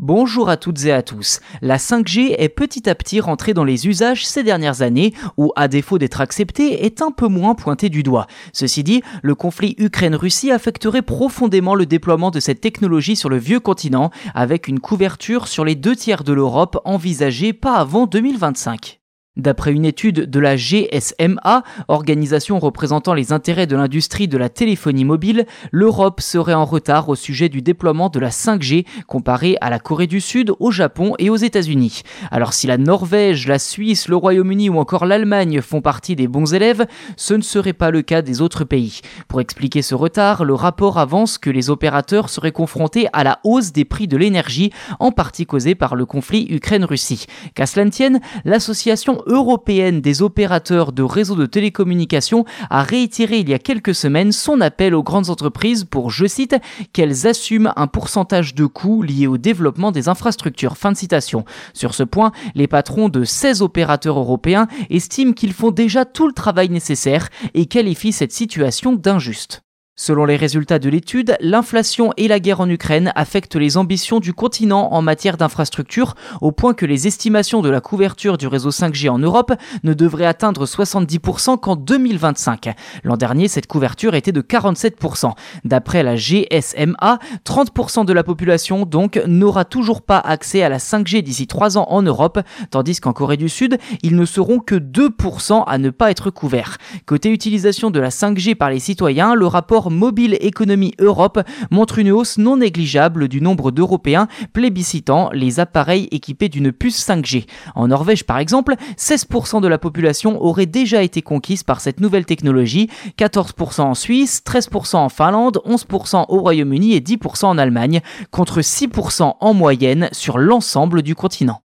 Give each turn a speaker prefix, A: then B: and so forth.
A: Bonjour à toutes et à tous. La 5G est petit à petit rentrée dans les usages ces dernières années, ou à défaut d'être acceptée, est un peu moins pointée du doigt. Ceci dit, le conflit Ukraine-Russie affecterait profondément le déploiement de cette technologie sur le vieux continent, avec une couverture sur les deux tiers de l'Europe envisagée pas avant 2025. D'après une étude de la GSMA, organisation représentant les intérêts de l'industrie de la téléphonie mobile, l'Europe serait en retard au sujet du déploiement de la 5G comparé à la Corée du Sud, au Japon et aux États-Unis. Alors si la Norvège, la Suisse, le Royaume-Uni ou encore l'Allemagne font partie des bons élèves, ce ne serait pas le cas des autres pays. Pour expliquer ce retard, le rapport avance que les opérateurs seraient confrontés à la hausse des prix de l'énergie, en partie causée par le conflit Ukraine-Russie. Qu'à cela tienne, l'association européenne des opérateurs de réseaux de télécommunications a réitéré il y a quelques semaines son appel aux grandes entreprises pour, je cite, qu'elles assument un pourcentage de coûts liés au développement des infrastructures. Fin de citation. Sur ce point, les patrons de 16 opérateurs européens estiment qu'ils font déjà tout le travail nécessaire et qualifient cette situation d'injuste. Selon les résultats de l'étude, l'inflation et la guerre en Ukraine affectent les ambitions du continent en matière d'infrastructure, au point que les estimations de la couverture du réseau 5G en Europe ne devraient atteindre 70% qu'en 2025. L'an dernier, cette couverture était de 47%. D'après la GSMA, 30% de la population donc n'aura toujours pas accès à la 5G d'ici 3 ans en Europe, tandis qu'en Corée du Sud, ils ne seront que 2% à ne pas être couverts. Côté utilisation de la 5G par les citoyens, le rapport Mobile Economy Europe montre une hausse non négligeable du nombre d'Européens plébiscitant les appareils équipés d'une puce 5G. En Norvège par exemple, 16% de la population aurait déjà été conquise par cette nouvelle technologie, 14% en Suisse, 13% en Finlande, 11% au Royaume-Uni et 10% en Allemagne, contre 6% en moyenne sur l'ensemble du continent.